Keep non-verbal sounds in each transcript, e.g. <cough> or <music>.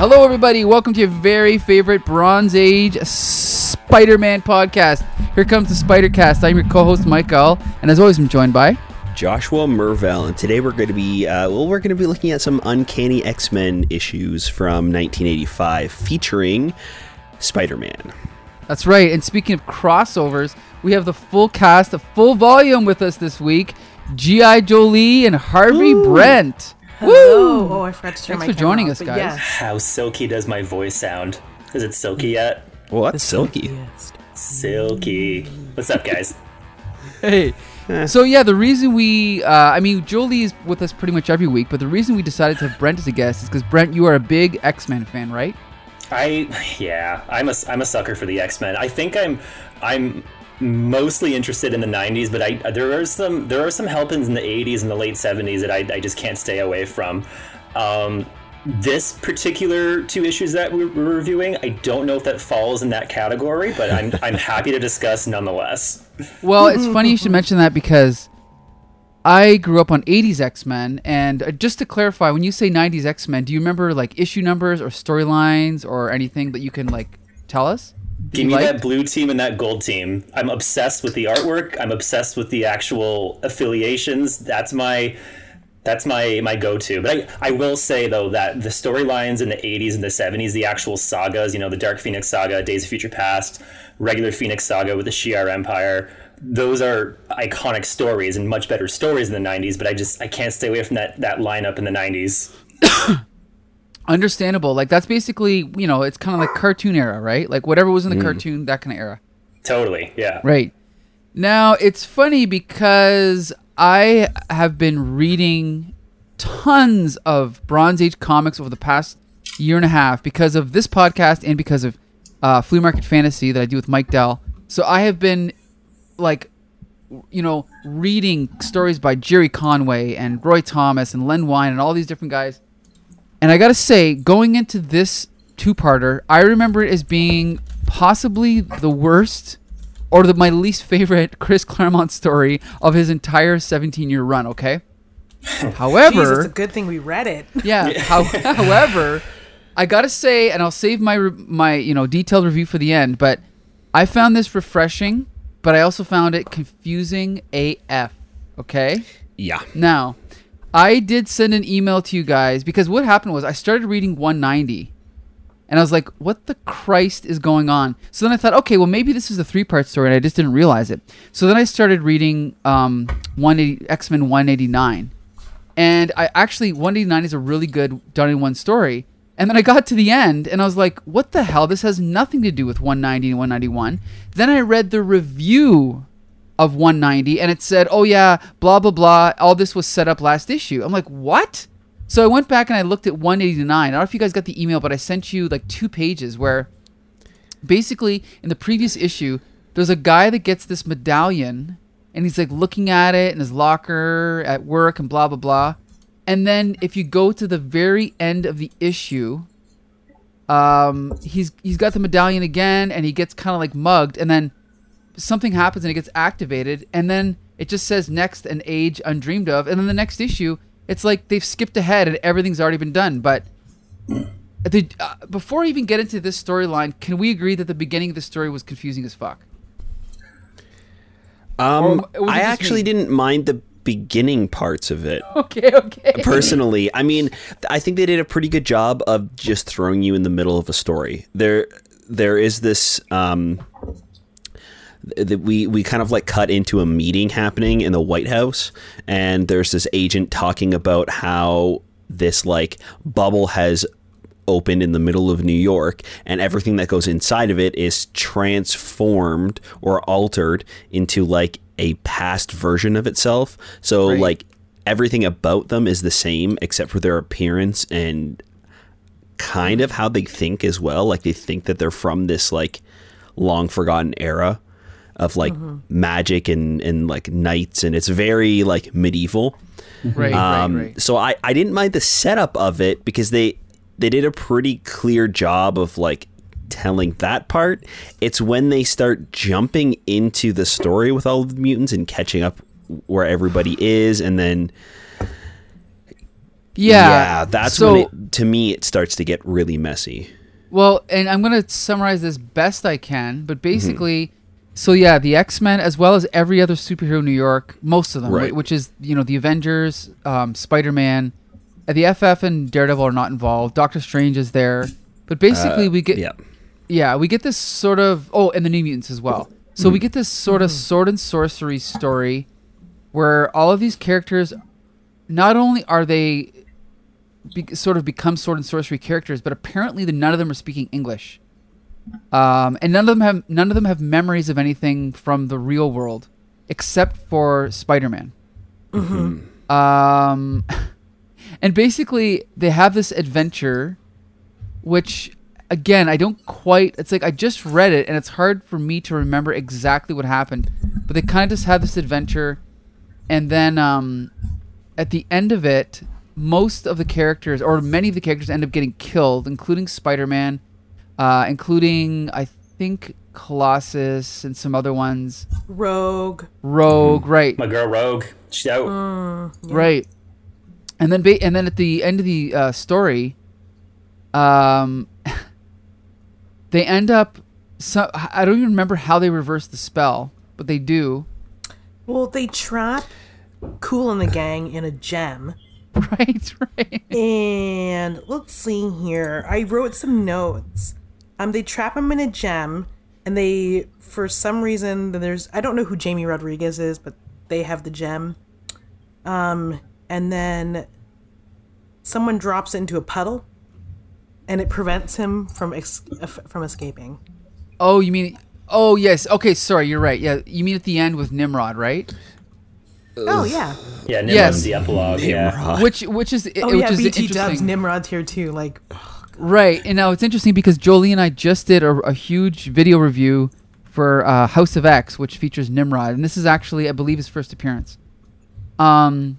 Hello, everybody. Welcome to your very favorite Bronze Age Spider Man podcast. Here comes the Spider Cast. I'm your co host, Michael, and as always, I'm joined by. Joshua Mervell, and today we're going to be uh, well, we're going to be looking at some uncanny X Men issues from 1985, featuring Spider Man. That's right. And speaking of crossovers, we have the full cast, a full volume with us this week. G.I. Jolie and Harvey Ooh. Brent. Hello. Oh, I forgot to turn Thanks my for joining camera us, off, guys. Yes. How silky does my voice sound? Is it silky yet? Well, that's silky. Yes. Silky. What's up, guys? Hey. So yeah, the reason we, uh, I mean, Jolie is with us pretty much every week, but the reason we decided to have Brent as a guest is because Brent, you are a big X Men fan, right? I yeah, I'm a I'm a sucker for the X Men. I think I'm I'm mostly interested in the 90s, but I there are some there are some helpings in the 80s and the late 70s that I, I just can't stay away from. Um, this particular two issues that we're, we're reviewing, I don't know if that falls in that category, but I'm <laughs> I'm happy to discuss nonetheless. Well, it's funny you should mention that because I grew up on 80s X Men, and uh, just to clarify, when you say 90s X Men, do you remember like issue numbers or storylines or anything that you can like tell us? Give me liked? that blue team and that gold team. I'm obsessed with the artwork. I'm obsessed with the actual affiliations. That's my that's my my go-to. But I, I will say though that the storylines in the 80s and the 70s, the actual sagas, you know, the Dark Phoenix saga, Days of Future Past, regular Phoenix saga with the Shi'ar Empire, those are iconic stories and much better stories in the 90s, but I just I can't stay away from that that lineup in the 90s. <coughs> Understandable. Like that's basically you know it's kind of like cartoon era, right? Like whatever was in the cartoon, that kind of era. Totally. Yeah. Right. Now, it's funny because I have been reading tons of Bronze Age comics over the past year and a half because of this podcast and because of uh, Flea Market Fantasy that I do with Mike Dell. So I have been like, you know, reading stories by Gerry Conway and Roy Thomas and Len Wein and all these different guys. And I gotta say, going into this two-parter, I remember it as being possibly the worst or the, my least favorite <laughs> Chris Claremont story of his entire 17-year run. Okay. Jeez, <laughs> However, it's a good thing we read it. yeah. <laughs> How, however, I gotta say, and I'll save my my you know detailed review for the end. But I found this refreshing, but I also found it confusing AF. Okay. Yeah. Now, I did send an email to you guys because what happened was I started reading 190 and I was like, what the Christ is going on? So then I thought, okay, well, maybe this is a three part story and I just didn't realize it. So then I started reading um, 180, X Men 189. And I actually, 189 is a really good done in one story. And then I got to the end and I was like, what the hell? This has nothing to do with 190 and 191. Then I read the review of 190 and it said, oh yeah, blah, blah, blah. All this was set up last issue. I'm like, what? So I went back and I looked at 189. I don't know if you guys got the email, but I sent you like two pages where basically in the previous issue, there's a guy that gets this medallion and he's like looking at it in his locker at work and blah, blah, blah. And then if you go to the very end of the issue, um, he's he's got the medallion again and he gets kind of like mugged and then something happens and it gets activated and then it just says next an age undreamed of and then the next issue it's like they've skipped ahead and everything's already been done but the, uh, before I even get into this storyline can we agree that the beginning of the story was confusing as fuck Um, Or was it I actually me? didn't mind the beginning parts of it. <laughs> okay okay personally i mean i think they did a pretty good job of just throwing you in the middle of a story there there is this um that we we kind of like cut into a meeting happening in the white house and there's this agent talking about how this like bubble has opened in the middle of New York and everything that goes inside of it is transformed or altered into like a past version of itself. So Right. like everything about them is the same except for their appearance and kind of how they think as well. Like they think that they're from this like long forgotten era of like magic and and like knights and it's very like medieval. right Um, right right So I, I didn't mind the setup of it because they they did a pretty clear job of like telling that part. It's when they start jumping into the story with all of the mutants and catching up where everybody is, and then Yeah. that's so, when it, to me it starts to get really messy. Well, and I'm going to summarize this best I can, but Mm-hmm. So yeah, the X Men, as well as every other superhero in New York, most of them, Right. which is, you know, the Avengers, um, Spider Man, the FF and Daredevil are not involved. Doctor Strange is there. But basically, we get, Yeah. yeah, we get this sort of, oh, and the New Mutants as well. So Mm-hmm. we get this sort of sword and sorcery story where all of these characters, not only are they be, sort of become sword and sorcery characters, but apparently the, none of them are speaking English, um, and none of them have none of them have memories of anything from the real world, except for Spider-Man. Um, <laughs> and basically they have this adventure, which again I don't quite. It's like I just read it, and it's hard for me to remember exactly what happened. But they kind of just have this adventure, and then um, at the end of it, most of the characters, or many of the characters, end up getting killed, including Spider-Man, uh, including I think Colossus and some other ones. Rogue. Rogue, right? My girl Rogue, she's out. Right. And then ba- and then at the end of the uh, story, um, <laughs> they end up. So I don't even remember how they reverse the spell, but they do. Well, they trap Cool and the gang in a gem. <laughs> Right, right. And let's see here. I wrote some notes. Um, they trap him in a gem, and they, for some reason, there's I don't know who Jamie Rodriguez is, but they have the gem. Um, and then someone drops it into a puddle, and it prevents him from ex- from escaping. Oh, you mean? Oh, yes. Okay, sorry, you're right. Yeah, you mean at the end with Nimrod, right? Oh yeah. Yeah, Nimrod's Yes. the epilogue. Yeah. Which, which is, Oh which yeah. is BT. Dubs Nimrod's here too. Like Right, and now it's interesting because Jolie and I just did a, a huge video review for uh, House of X, which features Nimrod, and this is actually, I believe, his first appearance. Um,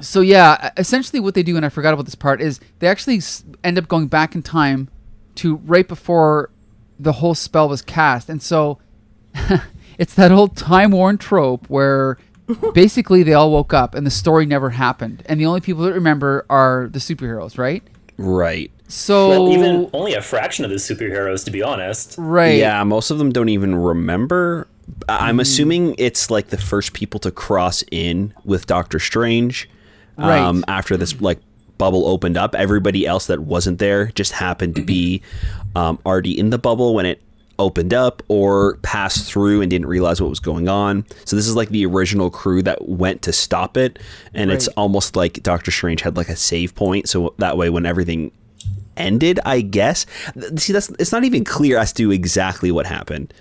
so yeah, essentially what they do, and I forgot about this part, is they actually s- end up going back in time to right before the whole spell was cast, and so <laughs> it's that old time worn trope where <laughs> basically they all woke up and the story never happened, and the only people that remember are the superheroes, right? Right. So Well, even only a fraction of the superheroes, to be honest. right, Yeah, most of them don't even remember. I- Mm. I'm assuming it's like the first people to cross in with Doctor Strange. Right. Um, after this like bubble opened up, everybody else that wasn't there just happened to be um, already in the bubble when it opened up or passed through and didn't realize what was going on. So this is like the original crew that went to stop it, and it's almost like Doctor Strange had like a save point, so that way when everything ended, I guess. See, that's it's not even clear as to exactly what happened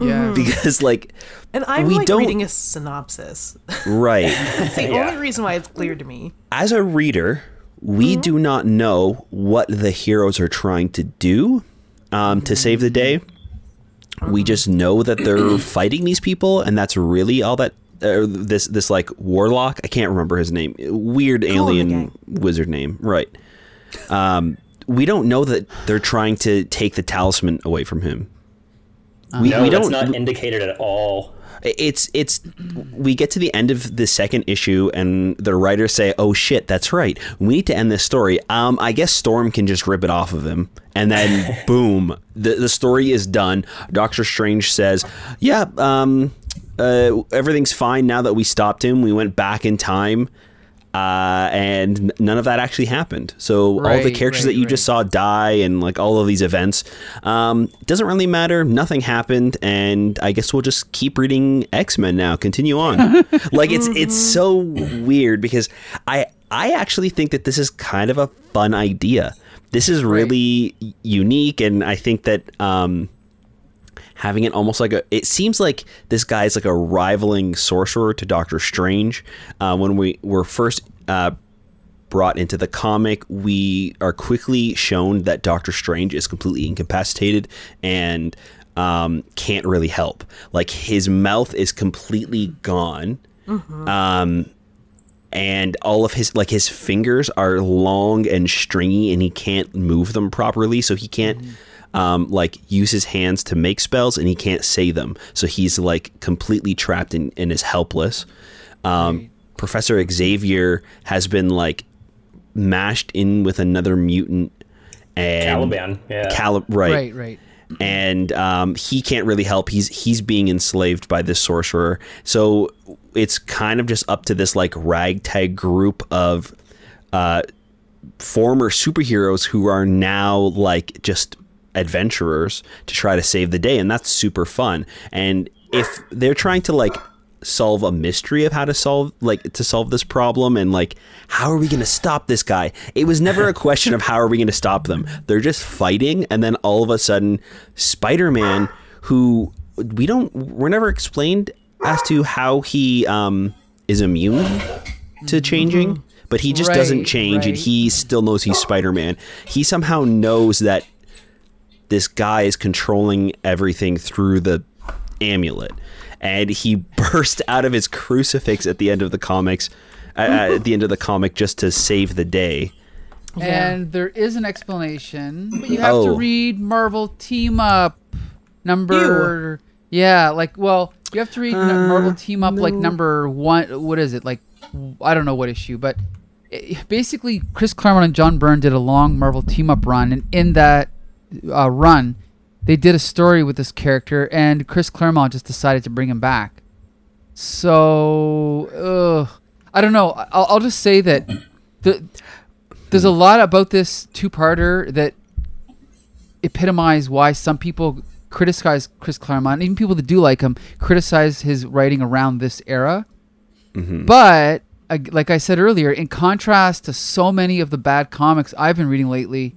yeah. because, like, And I'm We like don't- reading a synopsis. right <laughs> It's the Yeah. only reason why it's clear to me. as a reader, we do not know what the heroes are trying to do um, to save the day. We just know that they're <clears throat> fighting these people, and that's really all that. Uh, this this like warlock, I can't remember his name. Weird alien wizard name, right? Um, we don't know that they're trying to take the talisman away from him. We, No, we don't. not indicated at all. it's it's we get to the end of the second issue and the writers say oh shit that's right we need to end this story um i guess storm can just rip it off of him and then <laughs> boom the, the story is done doctor strange says yeah um uh, everything's fine now that we stopped him we went back in time uh, and none of that actually happened. So all the characters right, that you just saw die and like all of these events, um, doesn't really matter. Nothing happened, and I guess we'll just keep reading X Men now. Continue on. <laughs> like it's it's so weird because I I actually think that this is kind of a fun idea. This is really unique, and I think that um, having it almost like a it seems like this guy is like a rivaling sorcerer to Doctor Strange. Uh, when we were first uh, brought into the comic, we are quickly shown that Doctor Strange is completely incapacitated and um, can't really help. Like his mouth is completely gone. Um, and all of his like his fingers are long and stringy and he can't move them properly so he can't um, like use his hands to make spells and he can't say them so he's like completely trapped and, and is helpless um, professor xavier has been like mashed in with another mutant and Caliban. Yeah. Cali- right. Right, right. and um, he can't really help. He's he's being enslaved by this sorcerer. So it's kind of just up to this like ragtag group of uh, former superheroes who are now like just adventurers to try to save the day, and that's super fun. And if they're trying to like solve a mystery of how to solve like to solve this problem and like how are we going to stop this guy? It was never a <laughs> question of how are we going to stop them. They're just fighting and then all of a sudden spider-man who we don't we're never explained as to how he um is immune to changing but he just doesn't Right, change and he still knows he's spider-man. He somehow knows that this guy is controlling everything through the amulet and he <laughs> burst out of his crucifix at the end of the comics uh, uh, at the end of the comic just to save the day And there is an explanation, but you have to Oh. read Marvel Team Up number. Yeah, like well, you have to read n- Marvel Team Up like number one. What is it like? I don't know what issue, but i basically, Chris Claremont and John Byrne did a long Marvel Team Up run, and in that uh, run, they did a story with this character, and Chris Claremont just decided to bring him back. So, ugh, I don't know. I'll, I'll just say that the there's a lot about this two-parter that epitomize why some people criticize Chris Claremont, even people that do like him criticize his writing around this era. But uh, like I said earlier, in contrast to so many of the bad comics I've been reading lately,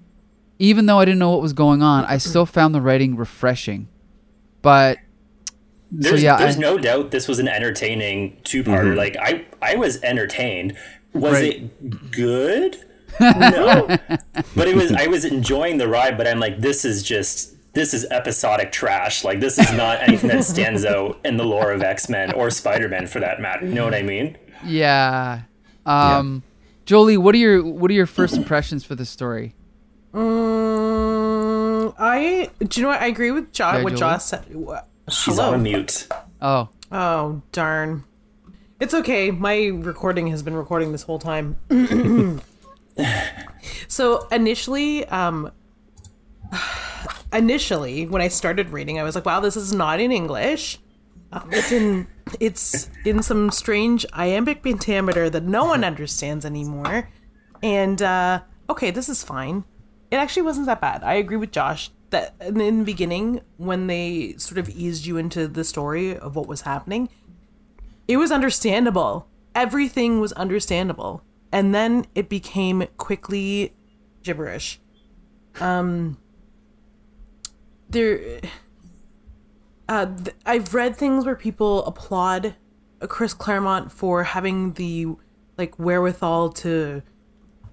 even though I didn't know what was going on, I still found the writing refreshing. But There's, yeah, there's I- no doubt this was an entertaining two-parter. Like I, I was entertained. Was Right. it good? <laughs> No, but it was. I was enjoying the ride. But I'm like, this is just this is episodic trash. Like this is not anything that stands <laughs> out in the lore of X Men or Spider Man for that matter. You know what I mean? yeah, um, Jolie, what are your what are your first impressions for this story? Mm, I do you know what I agree with Josh. Yeah, what Josh said. Wha- She's Hello. on mute. Oh, Oh darn! It's okay. My recording has been recording this whole time. <clears throat> so initially, um, <sighs> initially when I started reading, I was like, "Wow, this is not in English. Um, it's in it's in some strange iambic pentameter that no one understands anymore." And uh, okay, this is fine. It actually wasn't that bad. I agree with Josh that in the beginning, when they sort of eased you into the story of what was happening, it was understandable. Everything was understandable. And then it became quickly gibberish. Um there uh th- I've read things where people applaud Chris Claremont for having the like wherewithal to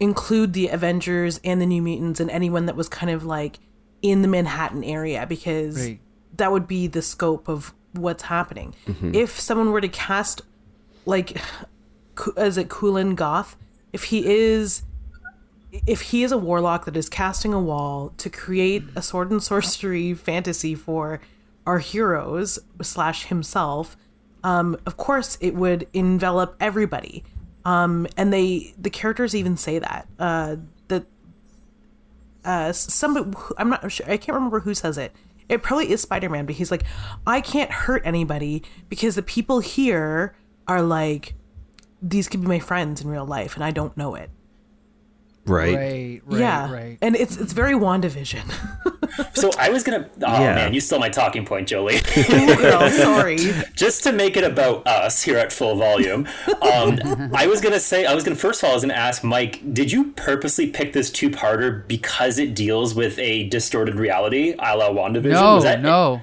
include the Avengers and the New Mutants and anyone that was kind of like in the Manhattan area because Right. that would be the scope of what's happening. If someone were to cast like Ku- is it Kulan Gath, if he is if he is a warlock that is casting a wall to create a sword and sorcery <laughs> fantasy for our heroes slash himself, um, of course it would envelop everybody. Um, and they the characters even say that uh, that uh, somebody I'm not sure I can't remember who says it. It probably is Spider Man, but he's like, I can't hurt anybody because the people here are like, these could be my friends in real life, and I don't know it. Right, right, right, yeah, right. and it's it's very Wandavision. <laughs> So I was gonna. Oh Yeah. man, you stole my talking point, Jolie. <laughs> Ooh, girl, sorry. <laughs> just to make it about us here at full volume, um, I was gonna say, I was gonna first of all, I was gonna ask Mike, did you purposely pick this two-parter because it deals with a distorted reality, a la WandaVision? No, Was that- no.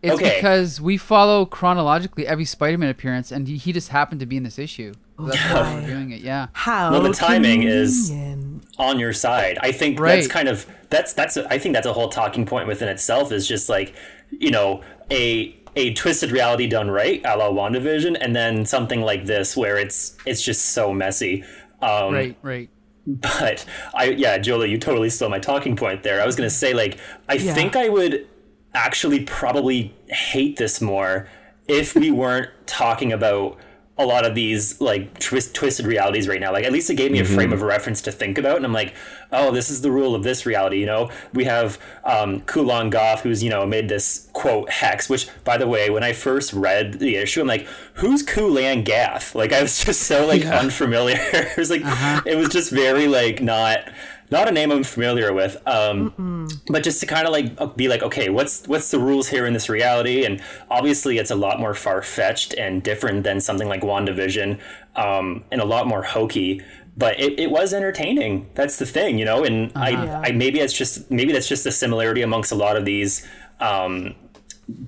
It's Okay. because we follow chronologically every Spider-Man appearance, and he, he just happened to be in this issue. So that's why we're doing it. Yeah. How Well, the timing is- convenient. On your side. I think Right. that's kind of that's that's I think that's a whole talking point within itself. Is just like you know a a twisted reality done right, a la WandaVision, and then something like this where it's it's just so messy. Um, Right, right. But I yeah, Jolie, you totally stole my talking point there. I was gonna say like I Yeah. think I would actually probably hate this more if we weren't talking about a lot of these like twist, twisted realities right now. Like at least it gave me a frame of reference to think about, and I'm like, oh, this is the rule of this reality. You know, we have um, Kulan Gath, who's you know made this quote hex. Which, by the way, when I first read the issue, I'm like, who's Kulan Gath? Like I was just so like unfamiliar. <laughs> it was like it was just very like not not a name I'm familiar with. Um, but just to kind of like be like, okay, what's what's the rules here in this reality? And obviously, it's a lot more far fetched and different than something like WandaVision, um, and a lot more hokey. But it, it was entertaining. That's the thing, you know. And I, I maybe it's just maybe that's just a similarity amongst a lot of these. Um,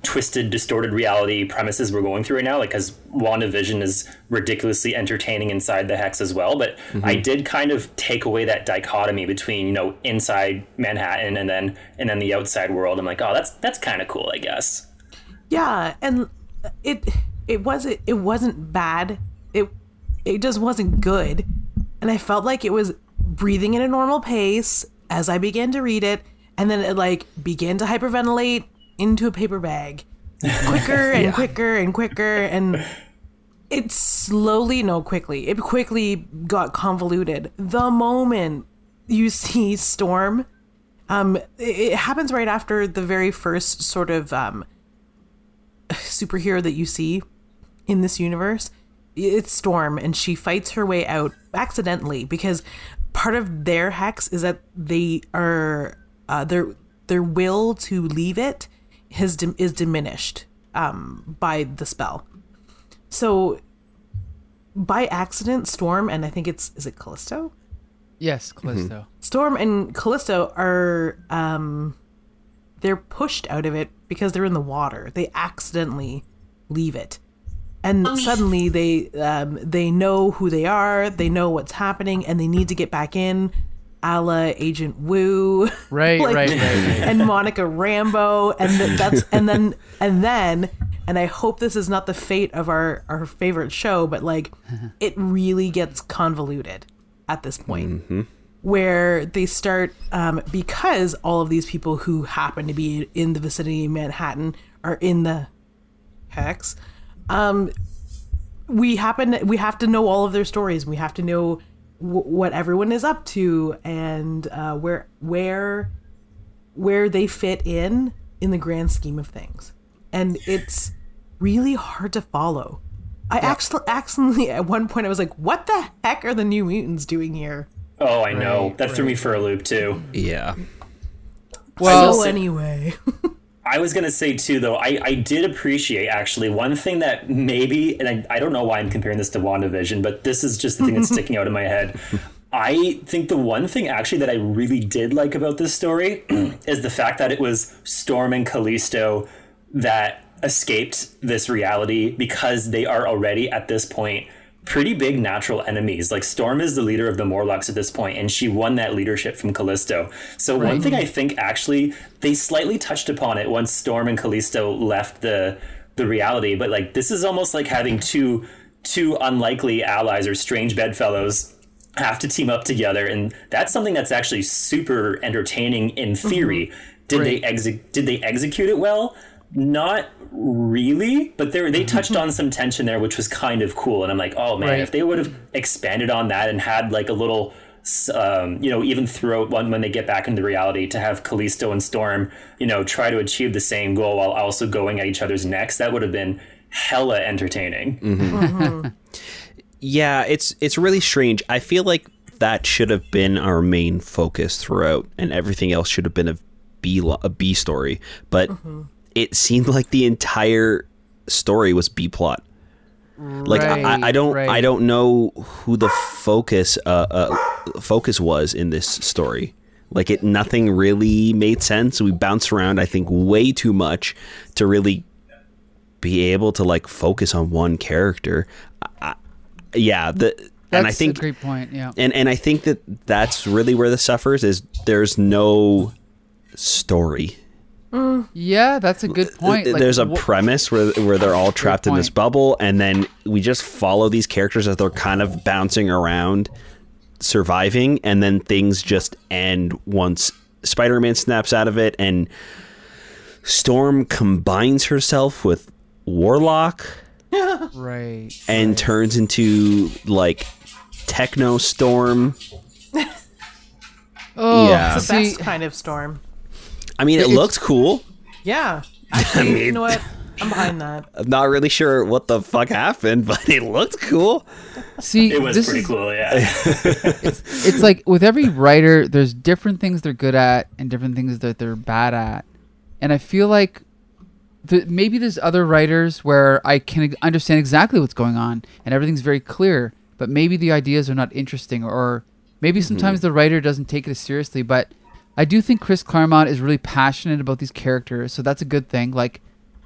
twisted, distorted reality premises we're going through right now. Like, because WandaVision is ridiculously entertaining inside the hex as well. But mm-hmm. I did kind of take away that dichotomy between you know inside Manhattan and then and then the outside world. I'm like, oh, that's that's kind of cool, I guess. Yeah, and it it wasn't it wasn't bad. It it just wasn't good. And I felt like it was breathing at a normal pace as I began to read it, and then it like began to hyperventilate into a paper bag. <laughs> Quicker and quicker and quicker and it slowly no quickly it quickly got convoluted the moment you see storm um it, it happens right after the very first sort of um superhero that you see in this universe it's storm and she fights her way out accidentally because part of their hex is that they are uh, their their will to leave it has dim- is diminished um, by the spell so by accident storm and i think it's is it callisto Yes, Callisto. Storm and Callisto are um they're pushed out of it because they're in the water. They accidentally leave it. And suddenly they um they know who they are, they know what's happening and they need to get back in. A la Agent Woo. Right, <laughs> Like- right, right, right. and Monica Rambeau and th- <laughs> that's and then and then and I hope this is not the fate of our our favorite show but like <laughs> it really gets convoluted at this point where they start um, because all of these people who happen to be in the vicinity of Manhattan are in the hex. Um, we happen we have to know all of their stories. We have to know w- what everyone is up to and uh, where where where they fit in in the grand scheme of things. And it's really hard to follow. I actually accidentally at one point I was like, "What the heck are the New Mutants doing here?" Oh, I know. Right, that threw me for a loop too. Yeah. Well, so anyway, <laughs> I was gonna say too, though. I, I did appreciate actually one thing that maybe, and I, I don't know why I'm comparing this to WandaVision, but this is just the thing that's <laughs> sticking out in my head. I think the one thing actually that I really did like about this story <clears throat> is the fact that it was Storm and Callisto that escaped this reality because they are already at this point pretty big natural enemies. Like Storm is the leader of the Morlocks at this point, and she won that leadership from Callisto. So one thing I think actually they slightly touched upon it once Storm and Callisto left the the reality, but like this is almost like having two two unlikely allies or strange bedfellows have to team up together and that's something that's actually super entertaining in theory. Mm-hmm. Did they exec did they execute it well not really but they they mm-hmm. touched on some tension there which was kind of cool and i'm like oh man Right. if they would have expanded on that and had like a little um, you know even throughout when, when they get back into reality to have callisto and storm you know try to achieve the same goal while also going at each other's necks that would have been hella entertaining mm-hmm. Mm-hmm. <laughs> Yeah, it's it's really strange. I feel like that should have been our main focus throughout, and everything else should have been a B lo- a B story. But it seemed like the entire story was B plot. Like I, I- I don't I don't know who the focus uh, uh focus was in this story. Like it nothing really made sense. We bounced around I think way too much to really be able to like focus on one character. I, yeah, the That's and I think a great point. Yeah. and and I think that that's really where the suffers is. There's no story. Yeah, that's a good point. Like, There's a wh- premise where where they're all trapped in this bubble, and then we just follow these characters as they're kind of bouncing around, surviving, and then things just end once Spider-Man snaps out of it, and Storm combines herself with Warlock. <laughs> Right. and turns into like techno storm. <laughs> Oh, Yeah. It's the see, best kind of storm. I mean, it It's- looks cool. Yeah. <laughs> Actually, you mean- know what? I'm behind that. I'm not really sure what the fuck happened, <laughs> but it looked cool. see, It was this pretty is, cool, yeah. <laughs> It's like with every writer, there's different things they're good at and different things that they're bad at, and I feel like the, maybe there's other writers where I can understand exactly what's going on and everything's very clear, but maybe the ideas are not interesting, or maybe mm-hmm. sometimes the writer doesn't take it as seriously. But I do think Chris Claremont is really passionate about these characters, so that's a good thing. Like,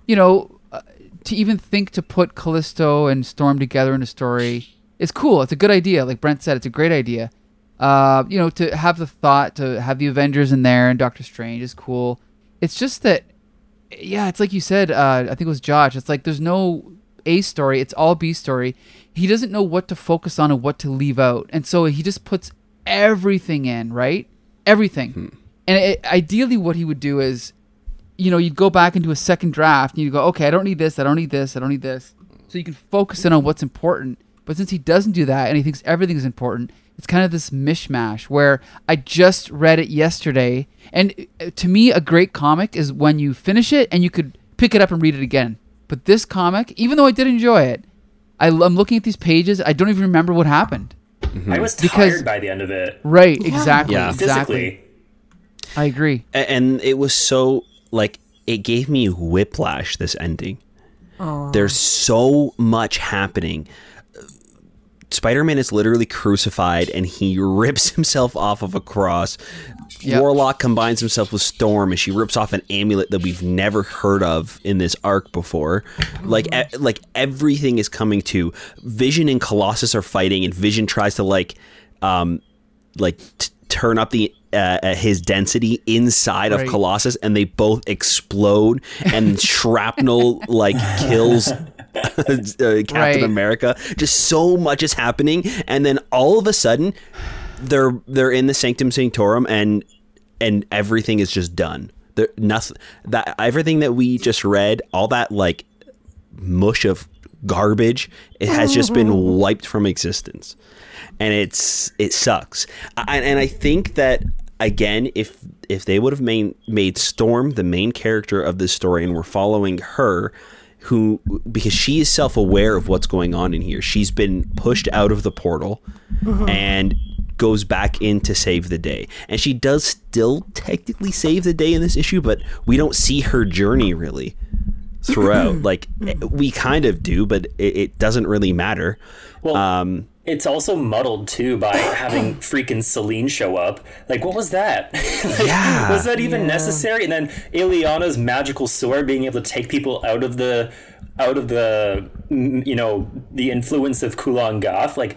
you know, uh, to even think to put Callisto and Storm together in a story is cool. It's a good idea. Like Brent said, it's a great idea. Uh, you know, to have the thought to have the Avengers in there and Doctor Strange is cool. It's just that, yeah, it's like you said. Uh, I think it was Josh. It's like there's no A story. It's all B story. He doesn't know what to focus on and what to leave out, and so he just puts everything in. Right, everything. And it, ideally, what he would do is you know, you'd go back into a second draft and you go, okay, I don't need this, I don't need this, I don't need this. So you can focus in on what's important. But since he doesn't do that and he thinks everything is important, it's kind of this mishmash where I just read it yesterday. And uh, to me, a great comic is when you finish it and you could pick it up and read it again. But this comic, even though I did enjoy it, I, am looking at these pages, I don't even remember what happened. I mm-hmm. was Because- tired by the end of it. Right, exactly. Yeah. Exactly. Physically. I agree. And it was so like it gave me whiplash this ending there's so much happening spider-man is literally crucified and he rips <laughs> himself off of a cross Yep. warlock combines himself with storm and she rips off an amulet that we've never heard of in this arc before like e- like everything is coming to vision and colossus are fighting and vision tries to like um like t- turn up the uh, uh, his density inside Right. of Colossus, and they both explode, and <laughs> shrapnel like kills <laughs> uh, Captain Right. America. Just so much is happening, and then all of a sudden, they're they're in the Sanctum Sanctorum, and and everything is just done. There nothing that everything that we just read, all that like mush of garbage it has just been <laughs> wiped from existence. And it's it sucks. I, and i think that again if if they would have made made storm the main character of this story and we're following her who because she is self-aware of what's going on in here. She's been pushed out of the portal. Mm-hmm. And goes back in to save the day and she does still technically save the day in this issue but we don't see her journey really throughout. <clears throat> like we kind of do, but it, it doesn't really matter. Well, Um, it's also muddled too by <laughs> having freaking Selene show up. Like, what was that? <laughs> Like, Yeah. Was that even necessary? And then Illyana's magical sword being able to take people out of the out of the you know the influence of Kulan Gath like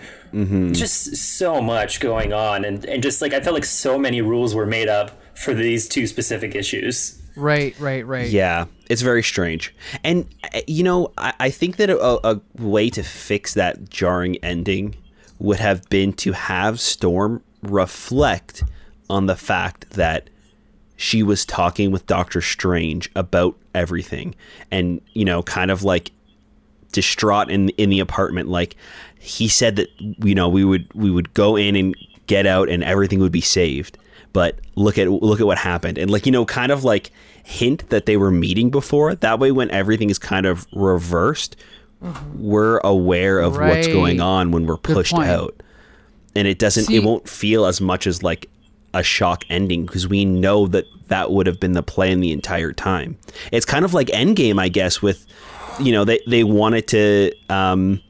just so much going on and and just like I felt like so many rules were made up for these two specific issues Right, right, right. yeah, it's very strange. And uh, you know, I, I think that a, a way to fix that jarring ending would have been to have Storm reflect on the fact that she was talking with Doctor Strange about everything, and you know, kind of like distraught in in the apartment. Like he said that you know we would we would go in and get out and everything would be saved. But look at look at what happened. And like you know kind of like hint that they were meeting before. That way when everything is kind of reversed we're aware of what's going on when we're pushed out. And it doesn't See- it won't feel as much as like a shock ending because we know that that would have been the plan the entire time. It's kind of like endgame i guess with you know they they wanted to um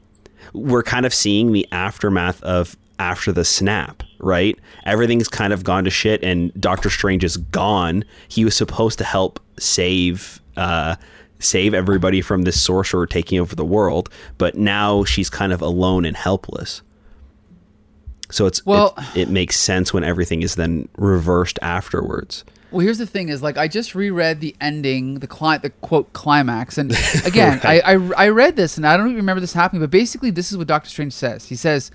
we're kind of seeing the aftermath of after the snap right? Everything's kind of gone to shit and doctor strange is gone. He was supposed to help save uh save everybody from this sorcerer taking over the world but now she's kind of alone and helpless so it's Well- it, it makes sense when everything is then reversed afterwards Well, here's the thing: is like I just reread the ending, the cli- the quote climax, and <laughs> again, I, I I read this and I don't even remember this happening, but basically, this is what Doctor Strange says. He says,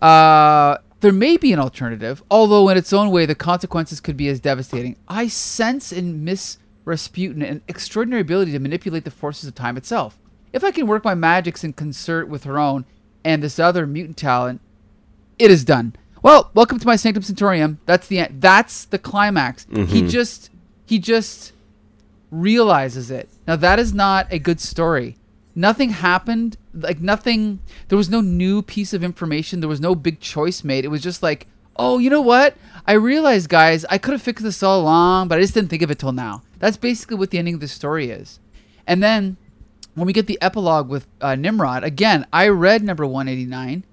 uh, "There may be an alternative, although in its own way, the consequences could be as devastating. I sense in Miss Rasputin an extraordinary ability to manipulate the forces of time itself. if I can work my magics in concert with her own and this other mutant talent, it is done. Well, welcome to my Sanctum Sanctorum. That's the end. That's the climax. He mm-hmm. just he just realizes it. Now that is not a good story. Nothing happened. Like nothing. There was no new piece of information. There was no big choice made. It was just like, oh, you know what? I realized, guys, I could have fixed this all along, but I just didn't think of it till now. That's basically what the ending of the story is. And then when we get the epilogue with uh, Nimrod, again, I read number 189,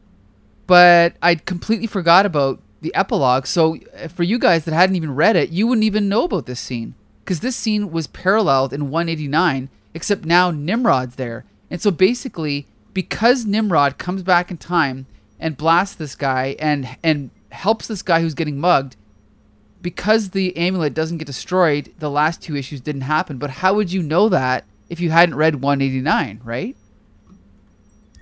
but I completely forgot about the epilogue. So uh, for you guys that hadn't even read it, you wouldn't even know about this scene because this scene was paralleled in 189, except now Nimrod's there. And so basically, because Nimrod comes back in time and blasts this guy and and helps this guy who's getting mugged, because the amulet doesn't get destroyed, the last two issues didn't happen. But how would you know that if you hadn't read 189, right?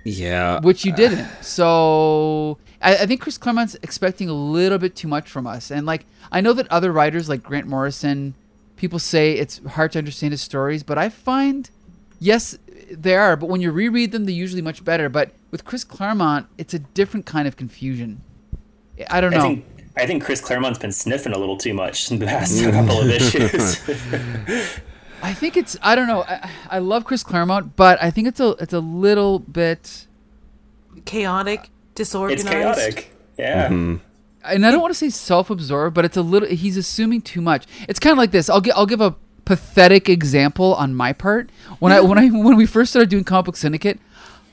Yeah. Which you uh, didn't. So I, I think Chris Claremont's expecting a little bit too much from us. And like I know that other writers like Grant Morrison, people say it's hard to understand his stories, but I find yes, they are, but when you reread them they're usually much better. But with Chris Claremont, it's a different kind of confusion. I don't know. I think I think Chris Claremont's been sniffing a little too much in the past <laughs> couple of issues. <laughs> I think it's I don't know. I, I love Chris Claremont, but I think it's a it's a little bit Chaotic, disorganized. it's chaotic. Yeah. Mm-hmm. and I don't want to say self-absorbed, but it's a little he's assuming too much. It's kind of like this. I'll give I'll give a pathetic example on my part. When I when I when we first started doing Comic Book Syndicate,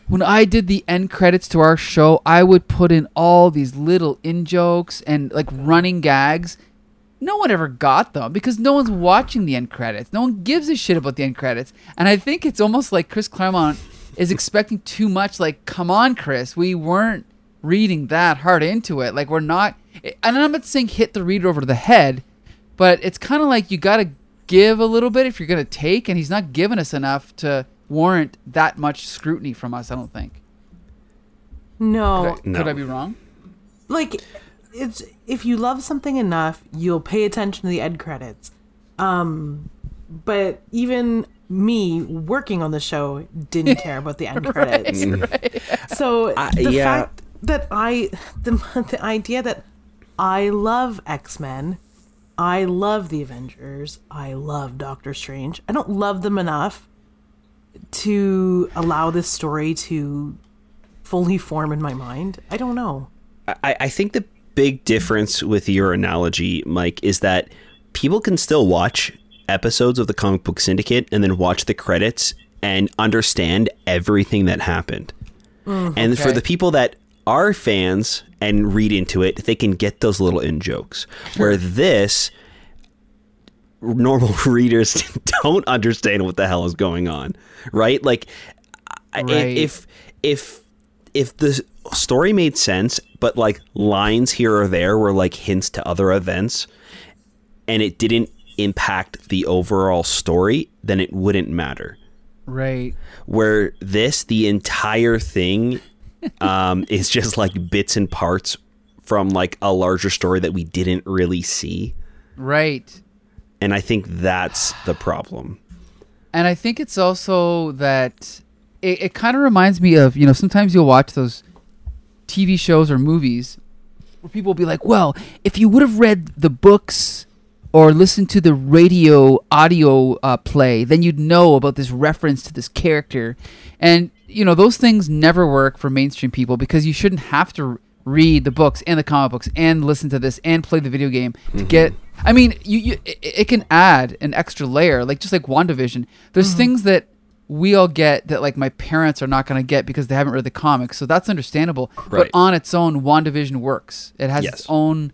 when I did the end credits to our show, I would put in all these little in jokes and like running gags. No one ever got them because no one's watching the end credits. No one gives a shit about the end credits. And I think it's almost like Chris Claremont is expecting too much. Like, come on, Chris, we weren't reading that hard into it. Like, we're not. And I'm not saying hit the reader over the head, but it's kind of like you got to give a little bit if you're going to take, and he's not giving us enough to warrant that much scrutiny from us. I don't think. No, Could, I, No. could I be wrong? like it's if you love something enough, you'll pay attention to the end credits. Um, but even me working on the show didn't care about the <laughs> end credits. So I- the yeah. fact that I the the idea that I love X Men, I love the Avengers, I love Doctor Strange. I don't love them enough to allow this story to fully form in my mind. I don't know. I, I think the big difference with your analogy, Mike, is that people can still watch episodes of the comic book syndicate and then watch the credits and understand everything that happened. Mm, and for the people that are fans and read into it, they can get those little in jokes. Where this normal <laughs> readers <laughs> don't understand what the hell is going on, right? Like Right. if if if the story made sense, but like lines here or there were like hints to other events, and it didn't impact the overall story, then it wouldn't matter. Right. Where this, the entire thing, <laughs> um, is just like bits and parts from like a larger story that we didn't really see, Right. And I think that's the problem. And I think it's also that it, it kind of reminds me of, you know, sometimes you'll watch those TV shows or movies where people will be like, well, if you would have read the books or listened to the radio audio uh, play, then you'd know about this reference to this character. And, you know, those things never work for mainstream people because you shouldn't have to read the books and the comic books and listen to this and play the video game to get. I mean, you, you it, it can add an extra layer, like just like WandaVision. There's mm-hmm. things that we all get that like my parents are not going to get because they haven't read the comics. So that's understandable. Right. But on its own, WandaVision works. It has Yes. its own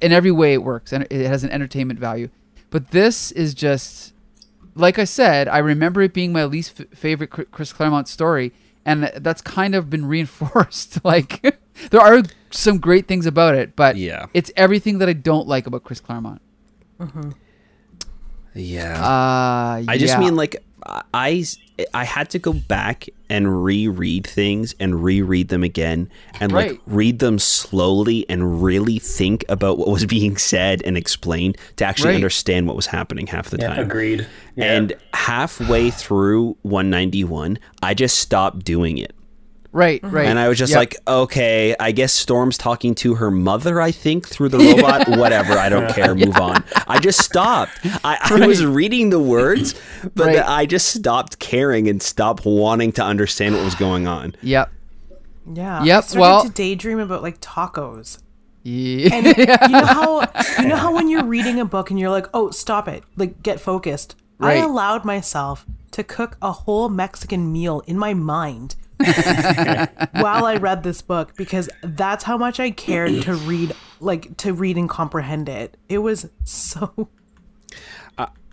in every way it works and it has an entertainment value. But this is just like I said, I remember it being my least f- favorite Chris Claremont story and that's kind of been <laughs> reinforced. like <laughs> there are some great things about it, but Yeah. it's everything that I don't like about Chris Claremont. Yeah. Uh I just yeah. mean like I I had to go back and reread things and reread them again and like read them slowly and really think about what was being said and explained to actually Right. understand what was happening half the Yeah, time. agreed. Yeah. And halfway through 191, I just stopped doing it. Right, mm-hmm. right. And I was just Yep. like, okay, I guess Storm's talking to her mother, I think, through the <laughs> robot. Whatever, I don't care. Move on. I just <laughs> stopped. I, I was reading the words, but Right. I just stopped caring and stopped wanting to understand what was going on. Yep. Yeah. Yep, I started well- to daydream about like tacos. Yeah. And you know <laughs> how you know how when you're reading a book and you're like, "Oh, stop it. Like get focused." I allowed myself to cook a whole Mexican meal in my mind <laughs> while I read this book because that's how much I cared to read like to read and comprehend it. It was so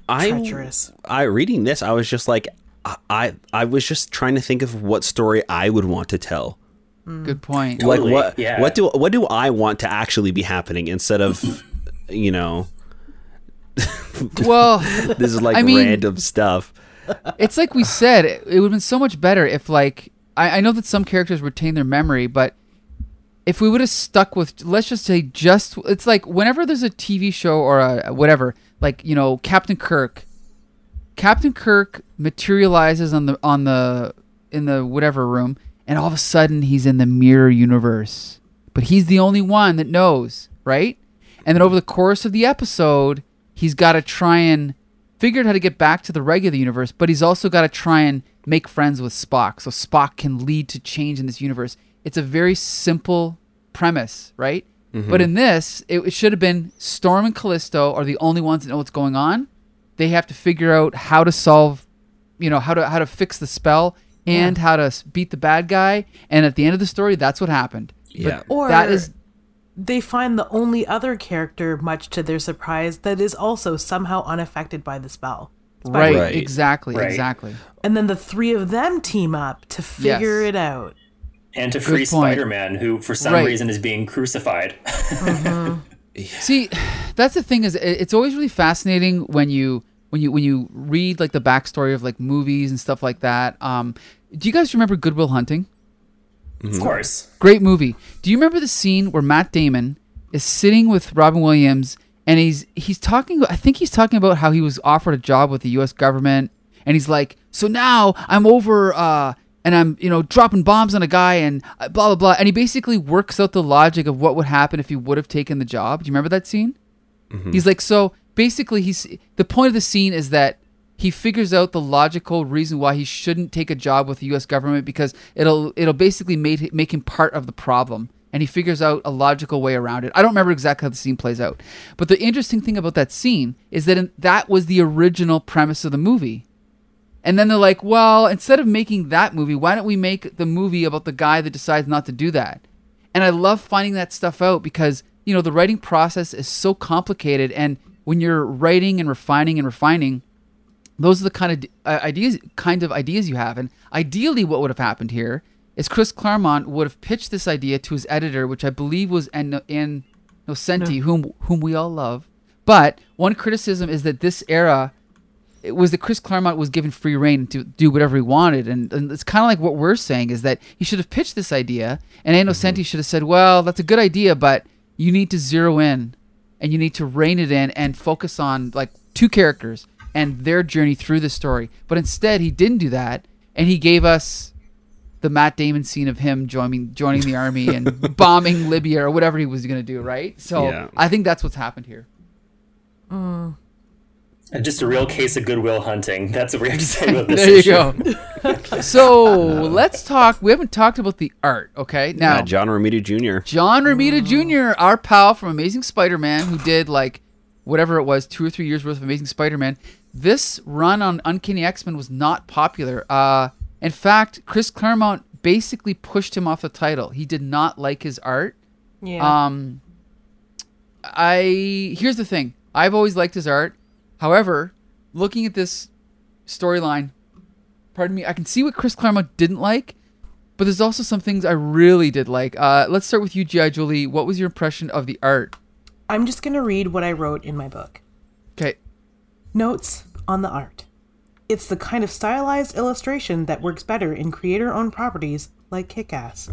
I, treacherous. I reading this, I was just like, I, I, I was just trying to think of what story I would want to tell. Mm. Good point. Totally, like what, yeah. what do, what do I want to actually be happening instead of, you know, <laughs> Well, this is like I mean- random stuff. it's like we said, it, it would have been so much better if, like, I, I know that some characters retain their memory, but if we would have stuck with, let's just say, just, it's like whenever there's a TV show or a whatever, like, you know, Captain Kirk, Captain Kirk materializes on the, on the, in the whatever room, and all of a sudden he's in the mirror universe. But he's the only one that knows, right? And then over the course of the episode, he's got to try and figure out how to get back to the regular universe, but he's also got to try and make friends with Spock so Spock can lead to change in this universe. It's a very simple premise, right? Mm-hmm. But in this, it, it should have been Storm and Callisto are the only ones that know what's going on. They have to figure out how to solve, you know, how to how to fix the spell and how to beat the bad guy. And at the end of the story, that's what happened. Yeah. Or That is they find the only other character, much to their surprise, that is also somehow unaffected by the spell. Right, Right. exactly, Right. exactly. And then the three of them team up to figure Yes. it out. and to free. Spider-Man, who for some Right. reason is being crucified. <laughs> See, that's the thing is it's always really fascinating when you when you when you read like the backstory of like movies and stuff like that. Um, do you guys remember Good Will Hunting? of course. Great movie. Do you remember the scene where Matt Damon is sitting with Robin Williams and he's he's talking I think he's talking about how he was offered a job with the US government and he's like, "So now I'm over uh and I'm, you know, dropping bombs on a guy and uh, blah blah blah." And he basically works out the logic of what would happen if he would have taken the job. Do you remember that scene? He's like, so basically, he's the point of the scene is that he figures out the logical reason why he shouldn't take a job with the U.S. government because it'll it'll basically make make him part of the problem, and he figures out a logical way around it. I don't remember exactly how the scene plays out, but the interesting thing about that scene is that in, that was the original premise of the movie. And then they're like, well, instead of making that movie, why don't we make the movie about the guy that decides not to do that? And I love finding that stuff out because, you know, the writing process is so complicated. And when you're writing and refining and refining, those are the kind of uh, ideas, kind of ideas you have. And ideally, what would have happened here is Chris Claremont would have pitched this idea to his editor, which I believe was An Ann Nocenti, whom whom we all love. But one criticism is that this era it was that Chris Claremont was given free reign to do whatever he wanted, and, and it's kind of like what we're saying is that he should have pitched this idea, and Ann Nocenti mm-hmm. should have said, "Well, that's a good idea, but you need to zero in, and you need to rein it in and focus on like two characters and their journey through the story." But instead, he didn't do that, and he gave us the Matt Damon scene of him joining joining the army and <laughs> bombing Libya or whatever he was going to do, right? So Yeah. I think that's what's happened here. And just a real case of goodwill hunting. That's what we have to say about <laughs> this There you issue. go. <laughs> so let's talk. We haven't talked about the art, okay? Now, Yeah, John Romita Jr. John Romita Jr., our pal from Amazing Spider-Man, who did like whatever it was, two or three years worth of Amazing Spider-Man. This run on Uncanny X-Men was not popular. Uh, in fact, Chris Claremont basically pushed him off the title. He did not like his art. Yeah. Um, I here's the thing. I've always liked his art. However, looking at this storyline, pardon me, I can see what Chris Claremont didn't like, but there's also some things I really did like. Uh, let's start with you, G.I. Julie. What was your impression of the art? I'm just going to read what I wrote in my book. Okay. Notes on the art. It's the kind of stylized illustration that works better in creator owned properties like Kick Ass.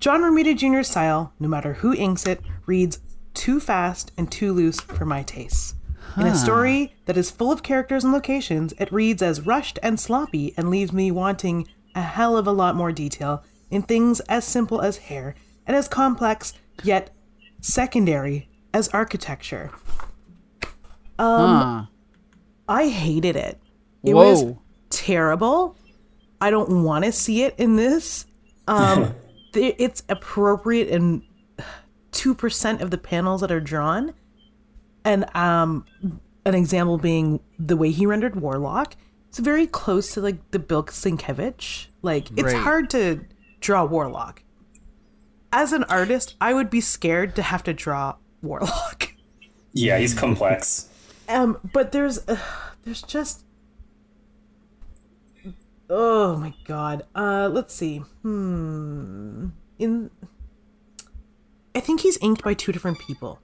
John Romita Jr.'s style, no matter who inks it, reads too fast and too loose for my tastes. In a story that is full of characters and locations, it reads as rushed and sloppy and leaves me wanting a hell of a lot more detail in things as simple as hair and as complex yet secondary as architecture. Um, huh. I hated it. It was terrible. I don't want to see it in this. Um, <laughs> it's appropriate in two percent of the panels that are drawn, and um, an example being the way he rendered Warlock. It's very close to like the Bill Sienkiewicz. Like it's Right. hard to draw Warlock. As an artist, I would be scared to have to draw Warlock. Yeah, he's complex. Um, but there's uh, there's just oh my god. Uh, let's see. Hmm. In I think he's inked by two different people.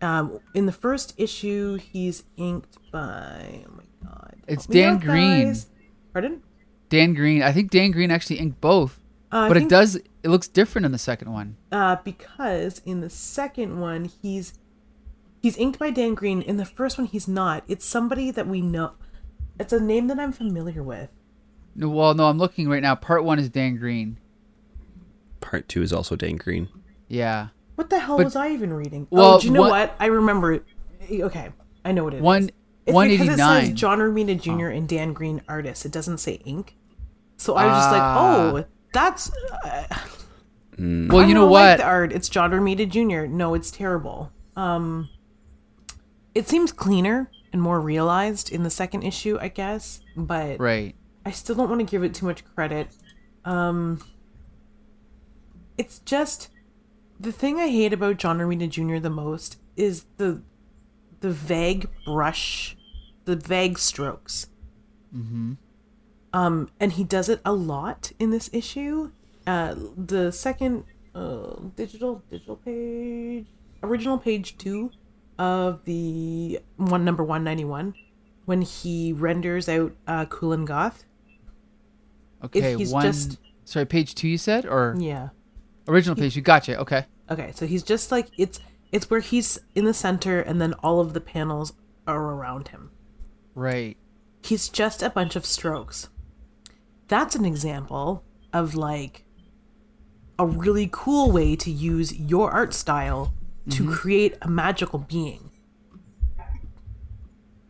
Um, in the first issue, he's inked by oh my god. It's Dan out, Green. guys. Pardon? Dan Green. I think Dan Green actually inked both, Uh, but it does. It looks different in the second one. Uh, because in the second one, he's he's inked by Dan Green. In the first one, he's not. It's somebody that we know. It's a name that I'm familiar with. No, well, no, I'm looking right now. Part one is Dan Green. Part two is also Dan Green. Yeah. What the hell But- was I even reading? Well, oh, do you know what- what? I remember. it. Okay, I know what it is. One. It's One because it says. John Romita Jr. and Dan Green artists. It doesn't say ink. So I was just Ah. like, oh, that's. Uh, Well, you know don't like what? the art. It's John Romita Jr. No, it's terrible. Um, it seems cleaner and more realized in the second issue, I guess. But Right. I still don't want to give it too much credit. Um, it's just the thing I hate about John Romita Jr. the most is the the vague brush, the vague strokes. Mm-hmm. Um, and he does it a lot in this issue. Uh, the second uh, digital digital page, original page two of the one number one ninety one, when he renders out uh, Kulan Gath. Okay. he's one. just- Sorry, page two. You said or Yeah. original page? You gotcha. Okay. Okay, so he's just like it's it's where he's in the center and then all of the panels are around him. Right. He's just a bunch of strokes. That's an example of like a really cool way to use your art style to mm-hmm. create a magical being.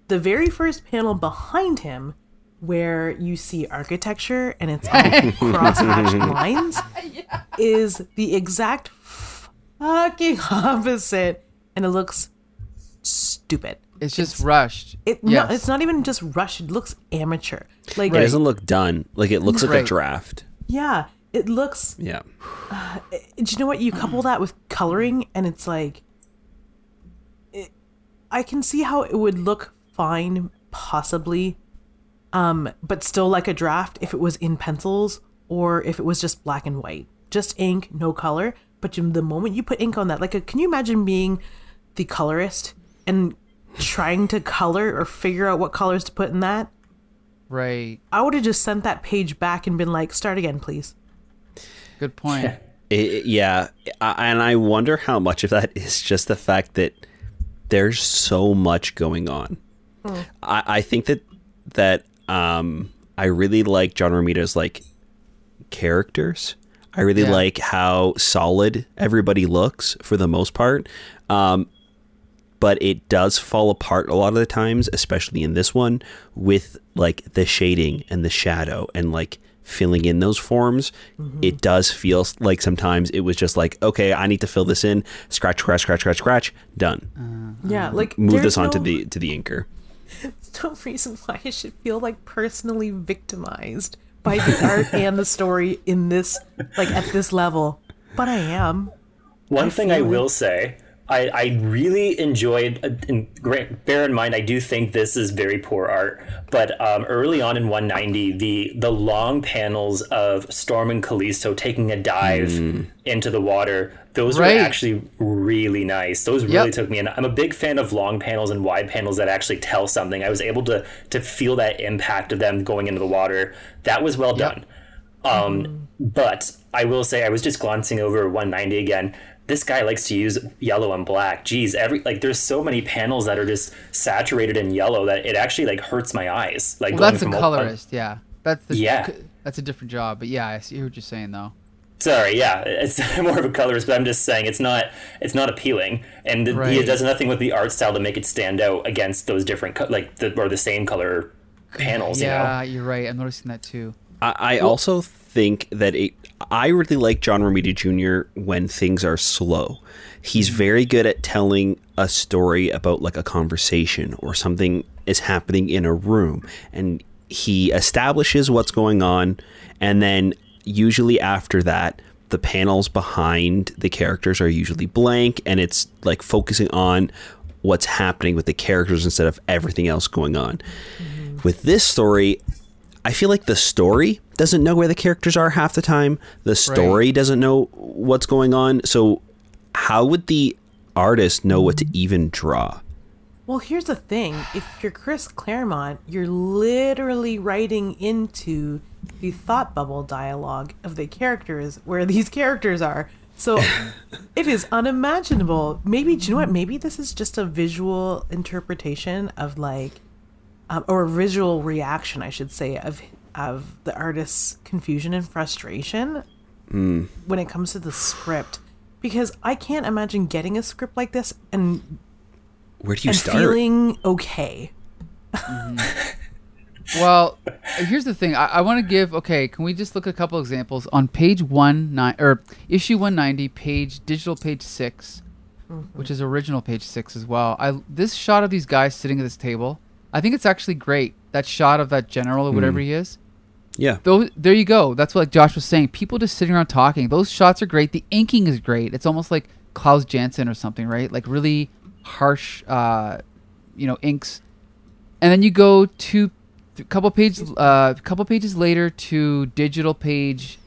The very first panel behind him where you see architecture and it's all <laughs> cross-hatched lines <laughs> is the exact fucking opposite and it looks stupid. It's just rushed. It yes. no, it's not even just rushed. It looks amateur. Like It doesn't look done. Like it looks like a draft. yeah, it looks. Yeah. <sighs> Do you know what? You couple that with coloring, and it's like, it, I can see how it would look fine, possibly, um, but still like a draft if it was in pencils or if it was just black and white, just ink, no color. But the moment you put ink on that, like, a, can you imagine being the colorist and trying to color or figure out what colors to put in that? Right. I would have just sent that page back and been like, start again, please. Good point. <laughs> It- it- yeah, I- and I wonder how much of that is just the fact that there's so much going on. I, I think that that um, I really like John Romita's like characters. I really Yeah. like how solid everybody looks for the most part. Um, but it does fall apart a lot of the times, especially in this one, with like the shading and the shadow and like filling in those forms. It does feel like sometimes it was just like, okay, I need to fill this in, scratch, scratch, scratch, scratch, scratch, done. Yeah, like Move there's this onto no- the to the inker. <laughs> <laughs> no reason why I should feel like personally victimized by the art <laughs> and the story in this like at this level. But I am. One thing I feel it. will say I, I really enjoyed. Uh, and great, bear in mind, I do think this is very poor art. But um, early on in 190, the the long panels of Storm and Callisto taking a dive into the water, those Right. were actually really nice. Those really Yep. took me in. I'm a big fan of long panels and wide panels that actually tell something. I was able to to feel that impact of them going into the water. That was well done. Um, but I will say, I was just glancing over 190 again. This guy likes to use yellow and black. Geez, every like there's so many panels that are just saturated in yellow that it actually like hurts my eyes. Like Well, that's a from colorist. Yeah, that's the Yeah. That's a different job, but yeah, I see what you're saying though. Sorry, yeah, it's <laughs> more of a colorist, but I'm just saying it's not it's not appealing, and th- he does nothing with the art style to make it stand out against those different co- like the or the same color panels. yeah, you know? you're right. I'm noticing that too. I, I also think that it. I really like John Romita Jr. when things are slow. He's very good at telling a story about like a conversation or something is happening in a room, and he establishes what's going on, and then usually after that, the panels behind the characters are usually blank, and it's like focusing on what's happening with the characters instead of everything else going on. Mm-hmm. With this story, I feel like the story doesn't know where the characters are half the time. The story doesn't know what's going on. So, how would the artist know what to even draw? Well, here's the thing. If you're Chris Claremont, you're literally writing into the thought bubble dialogue of the characters where these characters are. So <laughs> it is unimaginable. Maybe, do you know what? Maybe this is just a visual interpretation of like, um, or a visual reaction, I should say, of of the artist's confusion and frustration hmm. when it comes to the script. Because I can't imagine getting a script like this and Where do you and start? feeling okay. <laughs> Well, here's the thing. I, I want to give. Okay, can we just look at a couple examples on page one nine or issue one ninety, page digital page 6 mm-hmm. which is original page six as well. I this shot of these guys sitting at this table. I think it's actually great. That shot of that general or whatever hmm. he is. Yeah. Those, there you go. That's what Josh was saying. People just sitting around talking. Those shots are great. The inking is great. It's almost like Klaus Janson or something, right? Like really harsh, uh, you know, inks. And then you go to a couple pages, uh, a couple pages later to digital page,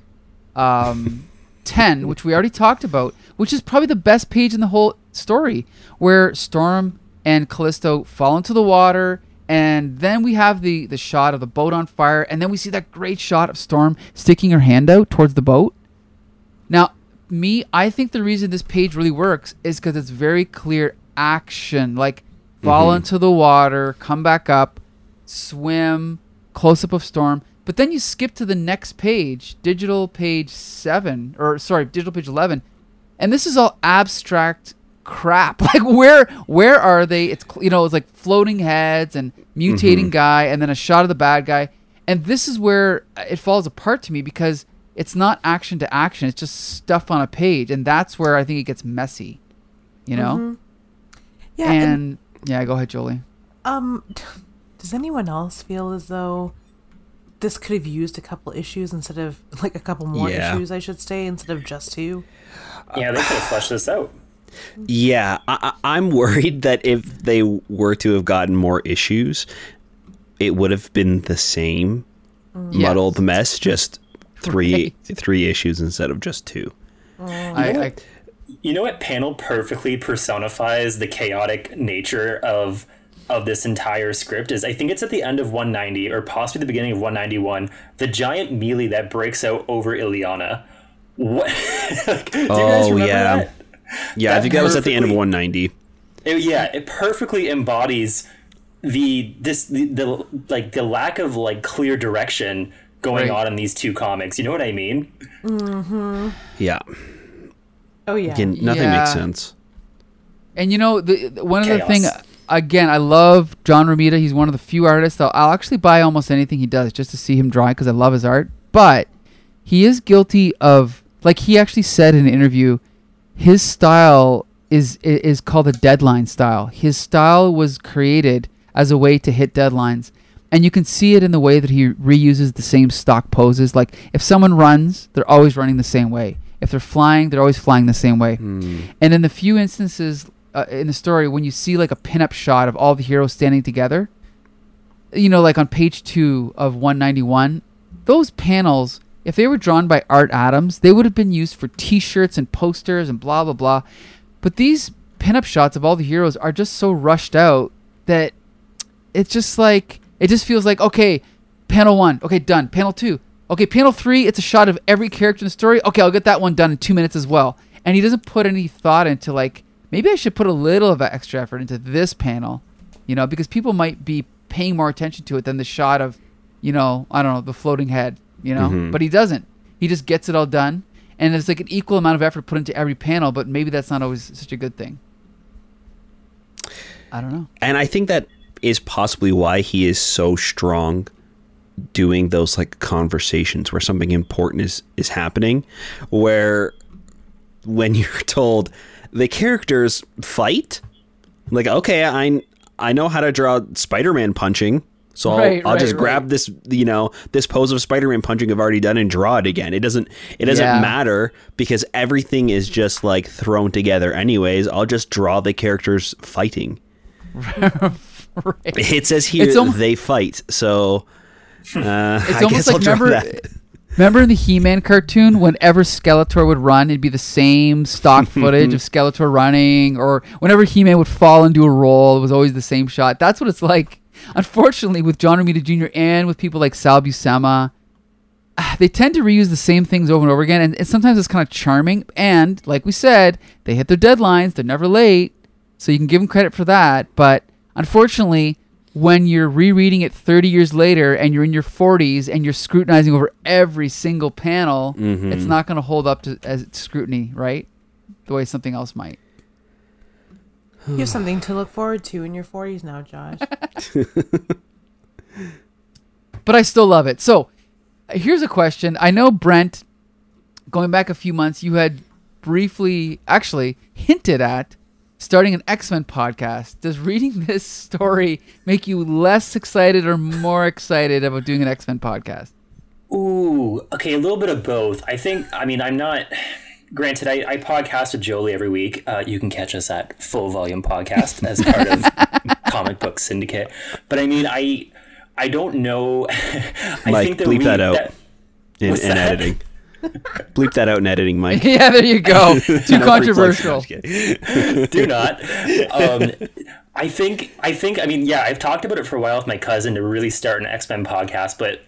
um, <laughs> ten, which we already talked about, which is probably the best page in the whole story, where Storm and Callisto fall into the water, and then we have the the shot of the boat on fire, and then we see that great shot of Storm sticking her hand out towards the boat. Now, me, I think the reason this page really works is because it's very clear action, like mm-hmm. fall into the water, come back up, swim, close up of Storm. But then you skip to the next page, digital page seven, or sorry, digital page eleven, and this is all abstract crap. <laughs> Like where where are they? It's you know it's like floating heads and mutating mm-hmm. guy, and then a shot of the bad guy, and this is where uh, it falls apart to me because it's not action to action. It's just stuff on a page, and that's where I think it gets messy. You know, mm-hmm. Yeah, and, and, yeah, go ahead, Jolie. um, <laughs> does anyone else feel as though this could have used a couple issues instead of like a couple more Yeah. issues, I should say, instead of just two? Yeah, they could have fleshed this out. Yeah, I, I- I'm <laughs> worried that if they were to have gotten more issues, it would have been the same Yes. muddled mess, just three Right. three issues instead of just two. I, I, You know what panel perfectly personifies the chaotic nature of of this entire script is I think it's at the end of 190 or possibly the beginning of 191, the giant melee that breaks out over Illyana. What? <laughs> Do you guys Oh, remember yeah. that? Yeah, I think that was at the end of 190. It- yeah, it perfectly embodies the this the, the like the lack of like clear direction going Right. on in these two comics. You know what I mean? Mm-hmm. Yeah, Oh yeah. Again, nothing Yeah. makes sense. And you know, the, the- one of the Chaos. thing again, I love John Romita. He's one of the few artists that I'll actually buy almost anything he does just to see him draw because I love his art. But he is guilty of, like he actually said in an interview, his style is is called a deadline style. His style was created as a way to hit deadlines. And you can see it in the way that he reuses the same stock poses. Like if someone runs, they're always running the same way. If they're flying, they're always flying the same way. And in the few instances uh, in the story when you see like a pinup shot of all the heroes standing together, you know, like on page two of 191, those panels, if they were drawn by Art Adams, they would have been used for T-shirts and posters and blah blah blah. But these pinup shots of all the heroes are just so rushed out that it's just like it just feels like okay, panel one, okay, done. Panel two, okay, panel three, it's a shot of every character in the story. Okay, I'll get that one done in two minutes as well. And he doesn't put any thought into like maybe I should put a little of extra effort into this panel, you know, because people might be paying more attention to it than the shot of, you know, I don't know, the floating head, you know. Mm-hmm. But he doesn't. He just gets it all done, and there's like an equal amount of effort put into every panel. But maybe that's not always such a good thing. I don't know. and I think that is possibly why he is so strong doing those like conversations where something important is is happening where when <laughs> you're told the characters fight like okay I I know how to draw Spider-Man punching so I'll, Right, I'll right, just right. grab this you know this pose of Spider-Man punching I've already done and draw it again it doesn't it doesn't Yeah. matter because everything is just like thrown together anyways I'll just draw the characters fighting <laughs> right. it says here It's almo- they fight, so <laughs> uh, <laughs> It's I almost guess like I'll remember, that. remember in the He-Man cartoon, whenever Skeletor would run, it'd be the same stock footage of Skeletor running, or whenever He-Man would fall and do a roll, it was always the same shot. That's what it's like. Unfortunately, with John Romita Jr. and with people like Sal Buscema, ah, they tend to reuse the same things over and over again, and, and sometimes it's kind of charming. And like we said, they hit their deadlines; they're never late, so you can give them credit for that. But unfortunately, when you're rereading it 30 years later and you're in your 40s and you're scrutinizing over every single panel, mm-hmm. it's not going to hold up to as scrutiny, right? The way something else might. You have something to look forward to in your 40s now, Josh. <laughs> but I still love it. So, here's a question. I know Brent, going back a few months, you had briefly, actually, hinted at starting an X Men podcast. Does reading <laughs> this story make you less excited or more excited about doing an X Men podcast? Ooh, okay, a little bit of both. I think. I mean, I'm not. Granted, I, I podcast with Jolie every week. Uh, you can catch us at Full Volume Podcast as part of <laughs> Comic Book Syndicate. But I mean, I I don't know. <laughs> I Mike, think that bleep we, that out. in, in that? editing. Bleep that out in editing, Mike. <laughs> yeah, there you go. Too No free plugs. controversial. Do not. Um, I think. I think. I mean, yeah. I've talked about it for a while with my cousin to really start an X Men podcast, but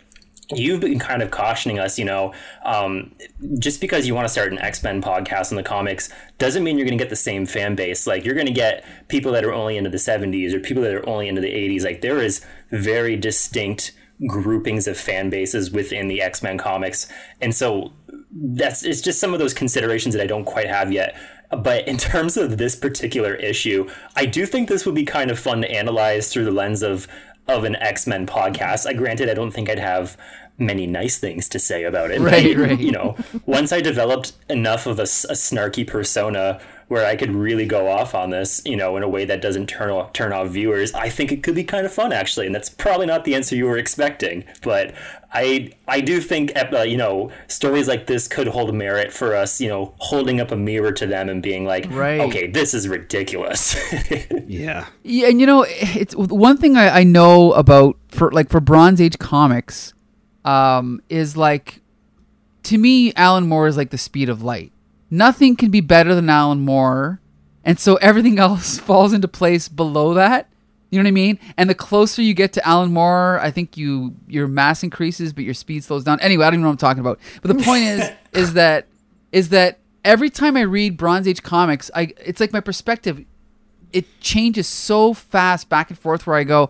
you've been kind of cautioning us. You know, um, just because you want to start an X Men podcast in the comics doesn't mean you're going to get the same fan base. Like you're going to get people that are only into the '70s or people that are only into the '80s. Like there is very distinct groupings of fan bases within the X Men comics, and so that's it's just some of those considerations that I don't quite have yet. But in terms of this particular issue, I do think this would be kind of fun to analyze through the lens of of an X Men podcast. I granted, I don't think I'd have many nice things to say about it. Right, but, right. You know, once I developed enough of a snarky persona where I could really go off on this, you know, in a way that doesn't turn off turn off viewers, I think it could be kind of fun actually. And that's probably not the answer you were expecting, but I I do think uh, you know stories like this could hold merit for us, you know, holding up a mirror to them and being like, Right. okay, this is ridiculous. <laughs> Yeah. Yeah, and you know, it's one thing I, I know about for like for Bronze Age comics, um, is like to me, Alan Moore is like the speed of light. Nothing can be better than Alan Moore, and so everything <laughs> else falls into place below that. You know what I mean? And the closer you get to Alan Moore, I think you your mass increases, but your speed slows down. Anyway, I don't even know what I'm talking about. But the point is, <laughs> is that is that every time I read Bronze Age comics, I it's like my perspective it changes so fast back and forth where I go,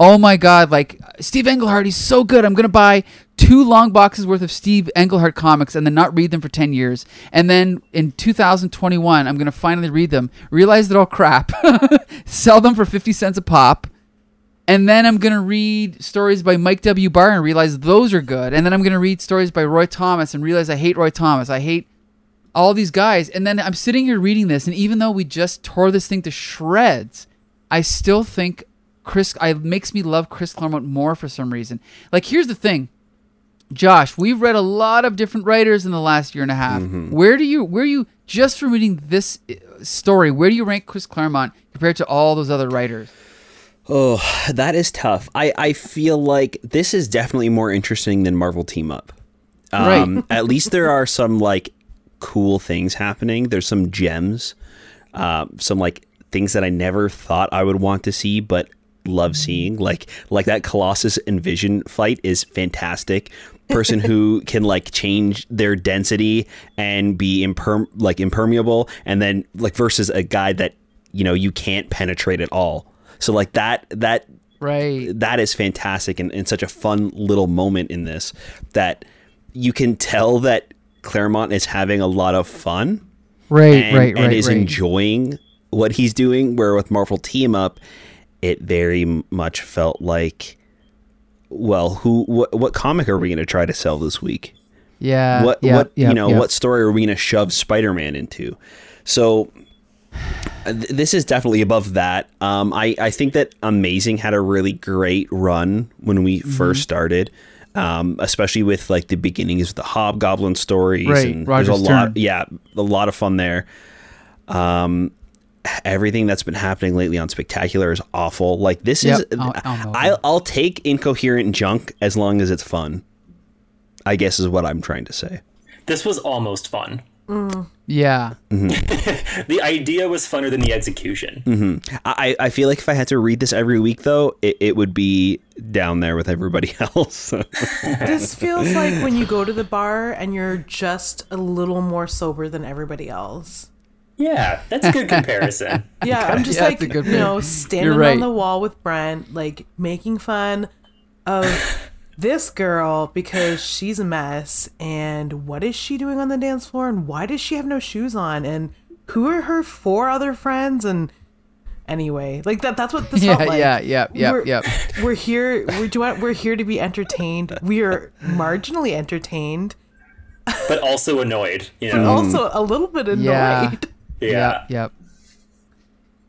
oh my god, like Steve Englehart, he's so good. I'm gonna buy two long boxes worth of Steve Englehart comics and then not read them for ten years, and then in 2021 I'm gonna finally read them, realize they're all crap, <laughs> sell them for fifty cents a pop. And then I'm gonna read stories by Mike W. Barr and realize those are good. And then I'm gonna read stories by Roy Thomas and realize I hate Roy Thomas. I hate all these guys and then i'm sitting here reading this and even though we just tore this thing to shreds i still think chris i makes me love chris claremont more for some reason like here's the thing Josh, we've read a lot of different writers in the last year and a half. Mm-hmm. Where do you, where you, just from reading this uh, story, where do you rank Chris Claremont compared to all those other writers? Oh, that is tough. I, I feel like this is definitely more interesting than Marvel Team Up. Um, Right. at least there are some like cool things happening. There's some gems, uh, some like things that I never thought I would want to see, but love seeing. Like like that Colossus and Vision fight is fantastic. Person who <laughs> can like change their density and be imperm like impermeable, and then like versus a guy that you know you can't penetrate at all. So like that that Right. that is fantastic and, and such a fun little moment in this that you can tell that Claremont is having a lot of fun Right, and, right, and right, is right. enjoying what he's doing. Where with Marvel Team Up, it very much felt like, well, who what, what comic are we going to try to sell this week? yeah. what yeah, what yeah, you know yeah. what story are we going to shove Spider-Man into? So th- this is definitely above that. Um, I I think that Amazing had a really great run when we Mm-hmm. first started. Um, especially with like the beginnings of the Hobgoblin stories, Right, and Roger there's a Stern. lot, yeah, a lot of fun there. Um, everything that's been happening lately on Spectacular is awful. Like this Yep, is, oh, oh, I'll- I'll I'll. I'll take incoherent junk as long as it's fun. I guess is what I'm trying to say. This was almost fun. Yeah. Mm-hmm. <laughs> The idea was funner than the execution. Mm-hmm. I, I feel like if I had to read this every week, though, it, it would be down there with everybody <laughs> else. This feels like when you go to the bar and you're just a little more sober than everybody else. Yeah, that's a good <laughs> comparison. Yeah, I'm just Yeah, like that's a good you know standing right. on the wall with Brent, like making fun of <laughs> this girl because she's a mess. And what is she doing on the dance floor? And why does she have no shoes on? And who are her four other friends? And anyway, like that. That's what this <laughs> Yeah, felt like. yeah, yeah, yeah, we're, yeah. We're here. We're doing. We're here to be entertained. We are marginally entertained, but also annoyed. You but also a little bit annoyed. Yeah. Yeah. Yep. Yep.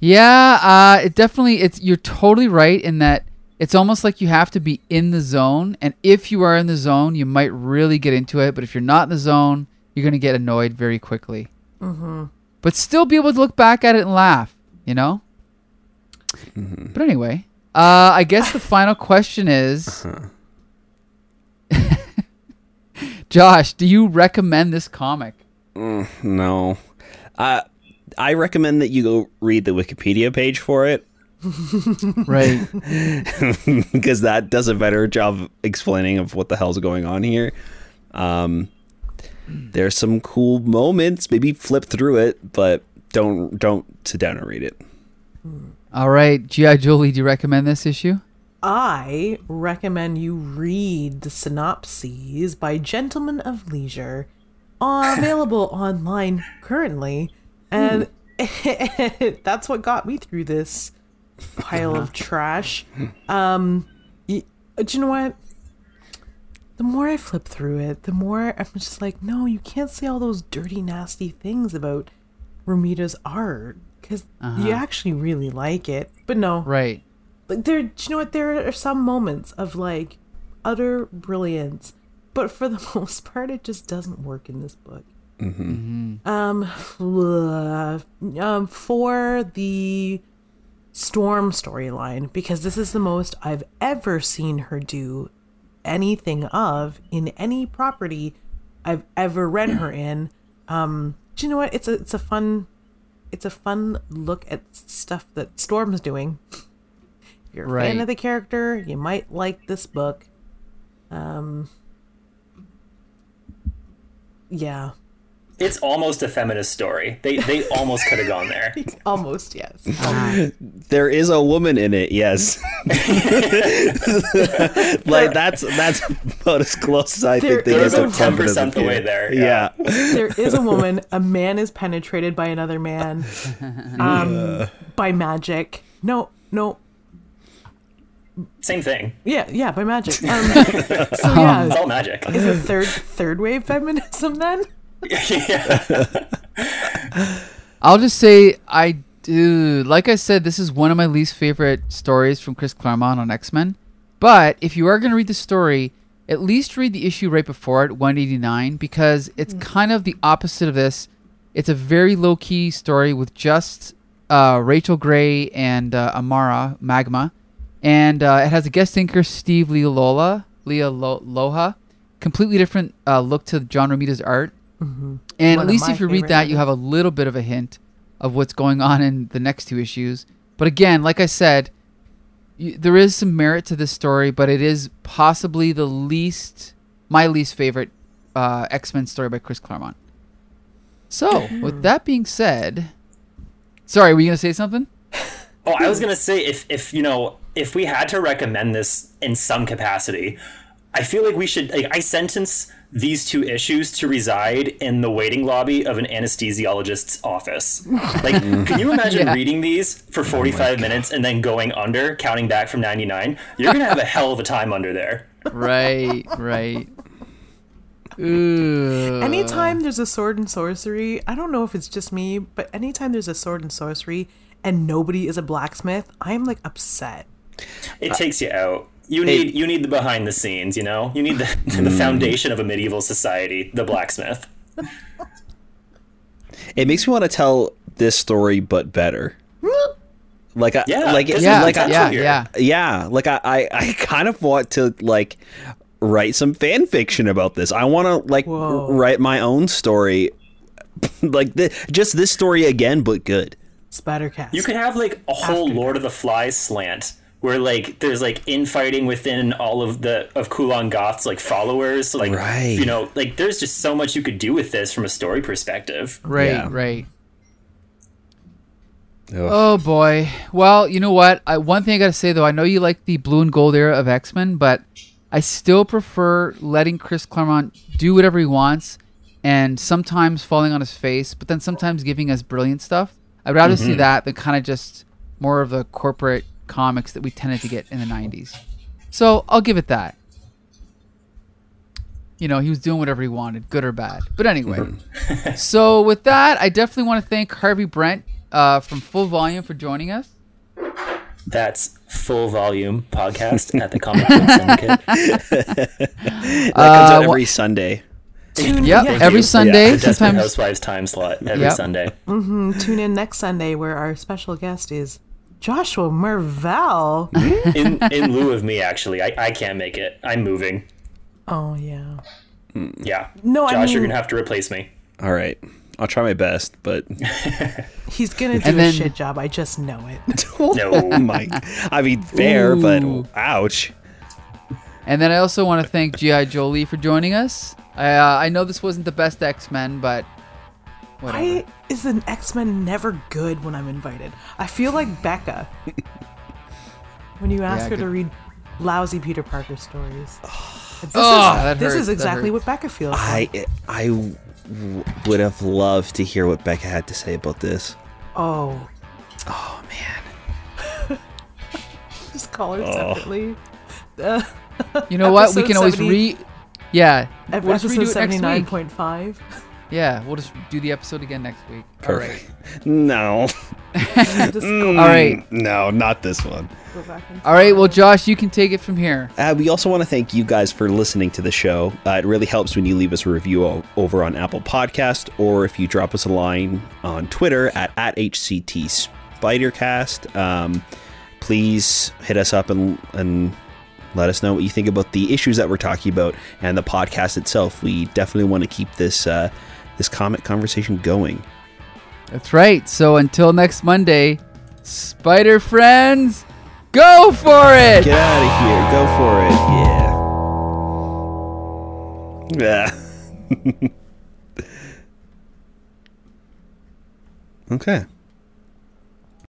Yeah, uh, it definitely it's you're totally right in that it's almost like you have to be in the zone and if you are in the zone, you might really get into it, but if you're not in the zone, you're going to get annoyed very quickly. Mm-hmm. But still be able to look back at it and laugh, you know? But anyway, uh, I guess the <laughs> final question is <laughs> Josh, do you recommend this comic? no. Uh, I recommend that you go read the Wikipedia page for it <laughs> Right. <laughs> because that does a better job explaining of what the hell's going on here. Um, there's some cool moments. Maybe flip through it, but don't don't sit down and read it. All right, G.I. Julie, do you recommend this issue? I recommend you read the synopses by Gentlemen of Leisure, uh, <laughs> available online currently, and <laughs> that's what got me through this pile of uh-huh. trash. Um, y- uh, do you know what? The more I flip through it, the more I'm just like, no, you can't say all those dirty, nasty things about Romita's art because you uh-huh. actually really like it. But no, Right. like there do you know what there are some moments of like utter brilliance but for the <laughs> most part it just doesn't work in this book um ugh, <sighs> um for the storm storyline because this is the most i've ever seen her do anything of in any property i've ever read her <clears throat> in. Um do you know what? It's a it's a fun it's a fun look at stuff that storm's doing. If you're a fan of the character, you might like this book. Um, yeah, It's almost a feminist story. They they <laughs> almost could have gone there. <laughs> almost yes. <laughs> There is a woman in it, yes. like that's that's about as close as I There think they get a to 10% the way there, Yeah. yeah. there is a woman. A man is penetrated by another man, um, by magic. No, no, Same thing. yeah, yeah, by magic. Um, so yeah, It's all magic. is it third third wave feminism then? Yeah. <laughs> I'll just say I do. Like I said, this is one of my least favorite stories from Chris Claremont on X Men. But if you are going to read the story, at least read the issue right before it, 189, because it's kind of the opposite of this. It's a very low key story with just uh, Rachel Grey and uh, Amara Magma, and uh, it has a guest inker Steve Lealola, Leah Lo- Loha. Completely different uh, look to John Romita's art, and One at least if you read favorite that, you have a little bit of a hint of what's going on in the next two issues. But again, like I said, y- there is some merit to this story, but it is possibly the least, my least favorite uh, X Men story by Chris Claremont. So, with that being said, sorry, were you gonna say something? <laughs> Oh, I was gonna say if if you know if we had to recommend this in some capacity, I feel like we should. Like, I sentence these two issues to reside in the waiting lobby of an anesthesiologist's office. Like, <laughs> can you imagine Yeah. reading these for oh forty five minutes and then going under, counting back from ninety nine? You're gonna have a hell of a time under there. Right, right. <laughs> Ooh. Anytime there's a sword and sorcery, I don't know if it's just me, but anytime there's a sword and sorcery and nobody is a blacksmith, I am like upset. It takes you out. You need you need the behind the scenes. You know, you need the <laughs> the mm. foundation of a medieval society, the blacksmith. <laughs> It makes me want to tell this story, but better. <laughs> Like, I, Yeah, like, yeah, like, I, yeah, yeah. yeah, like I, I, I kind of want to like write some fan fiction about this. I want to like Whoa. write my own story, like the, just this story again, but good. Spattercast. You could have like a whole After Lord of the Flies slant where like there's like infighting within all of the of Kulan Gath's like followers. So, like Right. you know, like there's just so much you could do with this from a story perspective. Right, Yeah. right. Ugh. Oh boy. Well, you know what? I, one thing I gotta say though, I know you like the blue and gold era of X Men, but I still prefer letting Chris Claremont do whatever he wants, and sometimes falling on his face, but then sometimes giving us brilliant stuff. I'd rather see mm-hmm. that than kind of just more of the corporate comics that we tended to get in the '90s. So I'll give it that. You know, he was doing whatever he wanted, good or bad. But anyway, <laughs> so with that, I definitely want to thank Harvey Brent uh, from Full Volume for joining us. That's full volume podcast at the Comic Book <laughs> Syndicate. That comes Uh, out wha- every Sunday. Tune, Yep, yeah, every you. Sunday. The Desperate sometimes Housewives time slot every Yep. Sunday. tune in next Sunday where our special guest is Joshua Mervell. <laughs> In in lieu of me, actually, I, I can't make it. I'm moving. oh yeah. Yeah. No, I Josh, you're gonna have to replace me. All right, I'll try my best, but <laughs> He's gonna do And a then- shit job. I just know it. <laughs> No. oh my, I mean fair, Ooh. but ouch. And then I also want to thank G.I. Jolie for joining us. I, uh, I know this wasn't the best X Men, but whatever. Why is an X Men never good when I'm invited? I feel like Becca when you ask Yeah, her to read lousy Peter Parker stories. <sighs> This, Oh, is, that this hurts, is exactly hurts. what Becca feels like. I, I w- would have loved to hear what Becca had to say about this. Oh, Oh man, <laughs> just call her Oh. separately. <laughs> Uh, you know what? We can always 70 re. Yeah, ep- we'll just episode redo it seventy next week. point five. <laughs> Yeah, we'll just do the episode again next week. All right. perfect. <laughs> No, <laughs> Just go, All right. no, not this one. go back and All right. Well, Josh, you can take it from here. Uh, we also want to thank you guys for listening to the show. Uh, it really helps when you leave us a review o- over on Apple Podcast or if you drop us a line on Twitter at, at HCT Spidercast. Um, please hit us up and, and let us know what you think about the issues that we're talking about and the podcast itself. We definitely want to keep this uh, this comic conversation going. That's right. So until next Monday, Spider friends, go for it. Get out of here. Go for it. Yeah. Yeah. <laughs> okay.